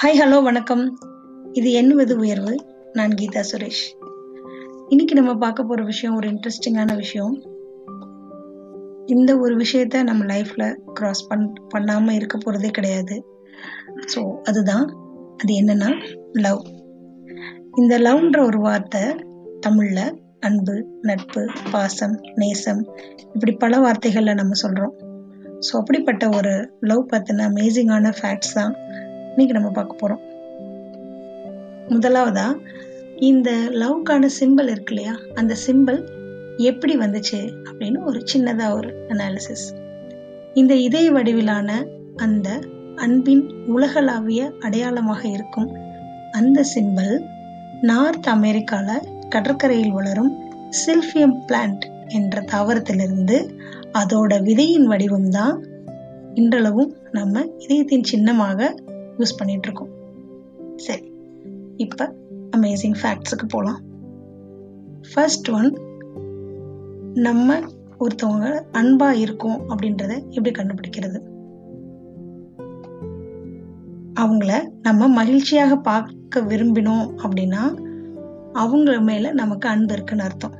Hi hello வணக்கம். இது எண்ணுவது உயர்வு. நான் கீதா சுரேஷ். இன்னைக்கு நம்ம பார்க்க போற விஷயம் ஒரு இன்ட்ரெஸ்டிங்கான விஷயம். இந்த ஒரு விஷயத்த நம்ம லைஃப்ல கிராஸ் பண் பண்ணாம இருக்க போறதே கிடையாது. ஸோ அதுதான். அது என்னன்னா லவ் இந்த லவ்ன்ற ஒரு வார்த்தை தமிழ்ல அன்பு நட்பு பாசம் நேசம் இப்படி பல வார்த்தைகள்ல நம்ம சொல்றோம். ஸோ அப்படிப்பட்ட ஒரு லவ் பத்தின அமேசிங்கான ஃபேக்ட்ஸ் தான். இன்னைக்கு நம்ம பார்க்க போறோம். முதலாவதா இந்த லவ்க்கான சிம்பிள் இருக்கு இல்லையா? அந்த சிம்பிள் எப்படி வந்துச்சு அப்படின்னு ஒரு சின்னதா ஒரு அனாலிசிஸ் இந்த இதய வடிவிலான அந்த அன்பின் உலகளாவிய அடையாளமாக இருக்கும் அந்த சிம்பிள் நார்த் அமெரிக்கால கடற்கரையில் வளரும் சில்பியம் பிளான்ட் என்ற தாவரத்திலிருந்து அதோட விதையின் வடிவம்தான் இன்றளவும் நம்ம இதயத்தின் சின்னமாக யூஸ் பண்ணிட்டு இருக்கோம் சரி இப்ப அமேசிங் ஃபேக்ட்ஸுக்கு போலாம். ஃபர்ஸ்ட் ஒன் நம்ம ஒருத்தவங்க அன்பா இருக்கோம் அப்படின்றத எப்படி கண்டுபிடிக்கிறது? அவங்கள நம்ம மகிழ்ச்சியாக பார்க்க விரும்பினோம் அப்படின்னா அவங்க மேல நமக்கு அன்பு இருக்குன்னு அர்த்தம்.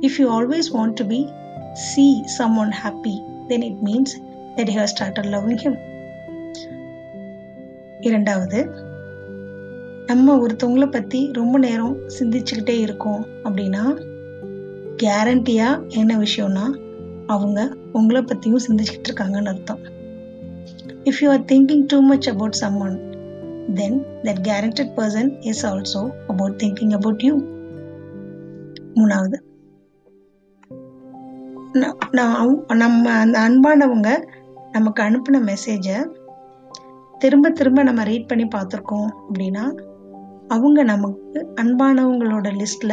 If you always want to be see someone happy then it means that you have started loving him இரண்டாவது நம்ம ஒருத்தவங்கள பத்தி ரொம்ப நேரம் சிந்திச்சுக்கிட்டே இருக்கோம் அப்படின்னா கேரண்டியா என்ன விஷயம்னா அவங்க உங்களை பத்தியும் சிந்திச்சுக்கிட்டு இருக்காங்கன்னு அர்த்தம். If you are thinking too much about someone then that guaranteed person is also about thinking about you மூணாவது நம்ம அந்த அன்பானவங்க நமக்கு அனுப்பின மெசேஜை திரும்ப திரும்ப நம்ம ரீட் பண்ணி பார்த்துருக்கோம் அப்படின்னா அவங்க நமக்கு அன்பானவங்களோட லிஸ்ட்ல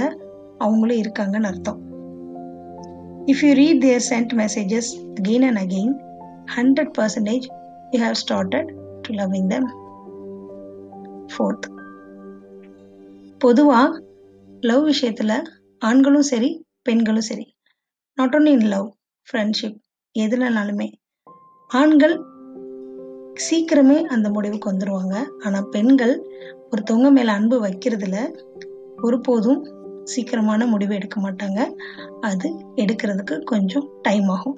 அவங்களும் இருக்காங்கன்னு அர்த்தம். If you read their sent messages again and again hundred percentage you have started to loving them fourth பொதுவாக லவ் விஷயத்தில் ஆண்களும் சரி பெண்களும் சரி not only in love friendship எதுலனாலுமே ஆண்கள் சீக்கிரமே அந்த முடிவுக்கு வந்துடுவாங்க ஆனால் பெண்கள் ஒருத்தவங்க மேலே அன்பு வைக்கிறதுல ஒருபோதும் சீக்கிரமான முடிவு எடுக்க மாட்டாங்க. அது எடுக்கிறதுக்கு கொஞ்சம் டைம் ஆகும்.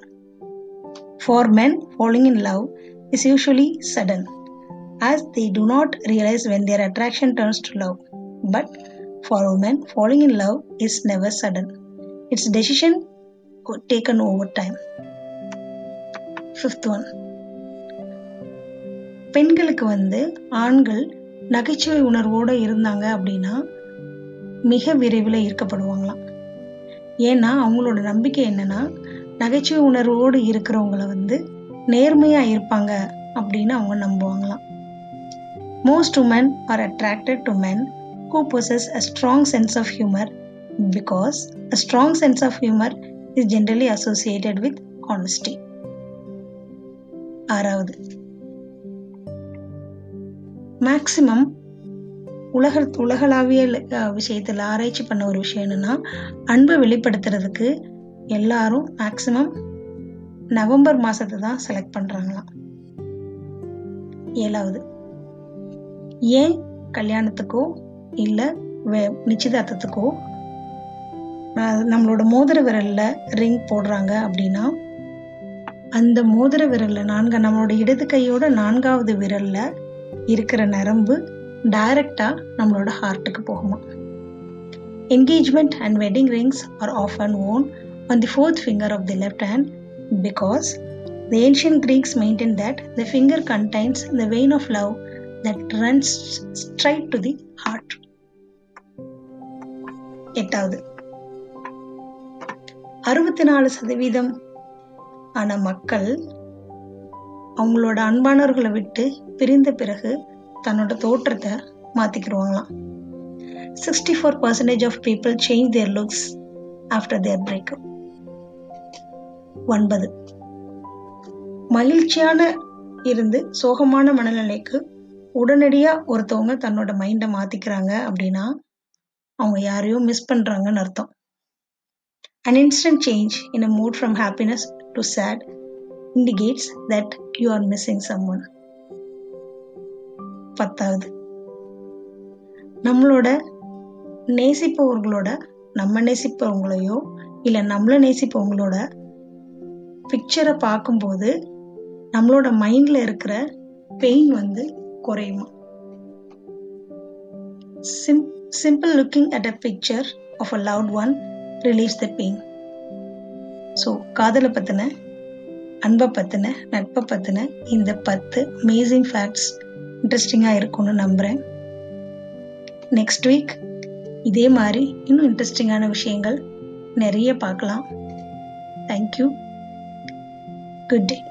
For men following in love is usually sudden as they do not realise when their attraction turns to love but for women following in love is never sudden it's decision taken over time fifth one பெண்களுக்கு வந்து ஆண்கள் நகைச்சுவை உணர்வோடு இருந்தாங்க அப்படின்னா மிக விரைவில் ஈர்க்கப்படுவாங்களாம். ஏன்னா அவங்களோட நம்பிக்கை என்னன்னா நகைச்சுவை உணர்வோடு இருக்கிறவங்கள வந்து நேர்மையாக இருப்பாங்க அப்படின்னு அவங்க நம்புவாங்களாம். Most women are attracted to men who possess a strong sense of humour because a strong sense of humour is generally associated with honesty ஆறாவது மேக்சிமம் உலக உலகளாவிய விஷயத்தில் ஆராய்ச்சி பண்ண ஒரு விஷயம் என்னன்னா அன்பை வெளிப்படுத்துறதுக்கு எல்லாரும் மேக்சிமம் நவம்பர் மாசத்தை தான் செலக்ட் பண்றாங்களாம். ஏழாவது ஏன் கல்யாணத்துக்கோ இல்ல நிச்சயதார்த்தத்துக்கோ நம்மளோட மோதிர விரல்ல ரிங் போடுறாங்க அப்படின்னா அந்த மோதிர விரல்ல நான்கு நம்மளோட இடது கையோட நான்காவது விரல்ல இருக்கிற நரம்பு டைரக்டா நம்மளோட ஹார்ட்டுக்கு போகுமா? Engagement and wedding rings are of and worn on the fourth finger of the left hand because the ancient Greeks maintain that the finger contains the vein of love that runs straight to the heart எட்டாவது. அறுபத்தி நாலு சதவீதம் ஆன மக்கள் அவங்களோட அன்பானவர்களை விட்டு பிரிந்த பிறகு தன்னோட தோற்றத்தை மாத்திக்கிடுவாங்களாம். Sixty four percentage of people change their looks after their breakup ஒன்பது. மகிழ்ச்சியான இருந்து சோகமான மனநிலைக்கு உடனடியா ஒருத்தவங்க தன்னோட மைண்டை மாத்திக்கிறாங்க அப்படின்னா அவங்க யாரையோ மிஸ் பண்றாங்கன்னு அர்த்தம். An instant change in a mood from happiness to sad indicates that you are missing someone. பத்தாவது. நம்மளோட நேசிப்பவர்களோட நம்ம நேசிப்பவங்களையோ இல்லை நம்மளை நேசிப்பவங்களோட பிக்சரை பார்க்கும்போது நம்மளோட மைண்டில் இருக்கிற பெயின் வந்து குறையுமா? Sim simple looking at a picture of a loved one release the pain so காதலை பற்றின அன்பை பற்றின நட்பை பற்றின இந்த பத்து அமேசிங் ஃபேக்ட்ஸ் இன்ட்ரெஸ்டிங்காக இருக்கும்னு நம்புகிறேன் நெக்ஸ்ட் வீக் இதே மாதிரி இன்னும் இன்ட்ரெஸ்டிங்கான விஷயங்கள் நிறைய பார்க்கலாம். Thank you good day